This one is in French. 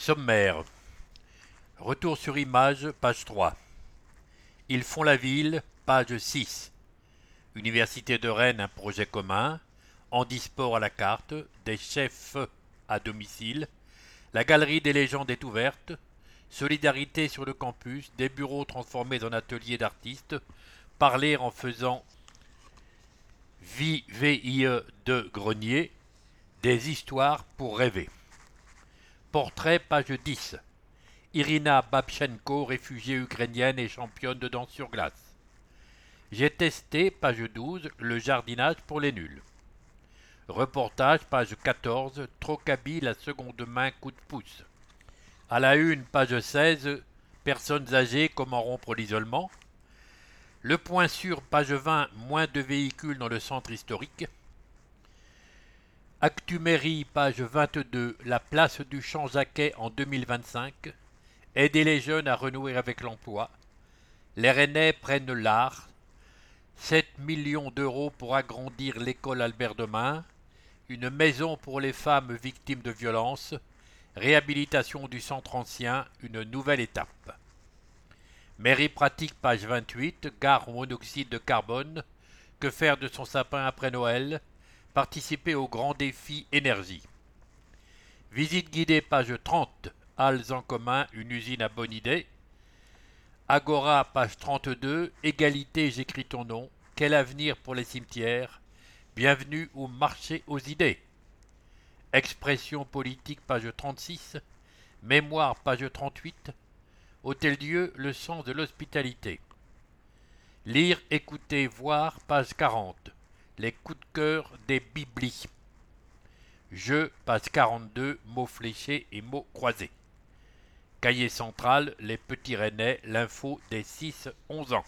Sommaire. Retour sur image, page 3. Ils font la ville, page 6. Université de Rennes, un projet commun. Handisport à la carte, des chefs à domicile. La galerie des légendes est ouverte. Solidarité sur le campus, des bureaux transformés en ateliers d'artistes. Parler en faisant VIE de grenier. Des histoires pour rêver. Portrait, page 10. Irina Babchenko, réfugiée ukrainienne et championne de danse sur glace. J'ai testé, page 12, le jardinage pour les nuls. Reportage, page 14, Trocabi, la seconde main, coup de pouce. À la une, page 16, personnes âgées, comment rompre l'isolement. Le point sur, page 20, moins de véhicules dans le centre historique. Actumairie, page 22, la place du Champ-Jacquet en 2025. Aider les jeunes à renouer avec l'emploi. Les Rennais prennent l'art. 7 millions d'euros pour agrandir l'école Albert Demain. Une maison pour les femmes victimes de violences. Réhabilitation du centre ancien, une nouvelle étape. Mairie pratique, page 28, gare au monoxyde de carbone. Que faire de son sapin après Noël? Participer au grand défi énergie. Visite guidée page 30. Halles en commun, une usine à bonne idée. Agora page 32. Égalité, j'écris ton nom. Quel avenir pour les cimetières? Bienvenue au marché aux idées. Expression politique page 36. Mémoire page 38. Hôtel-Dieu, le sens de l'hospitalité. Lire, écouter, voir page 40 les coups de cœur des Biblies. Je, passe 42, mots fléchés et mots croisés. Cahier central, les petits rennais, l'info des 6-11 ans.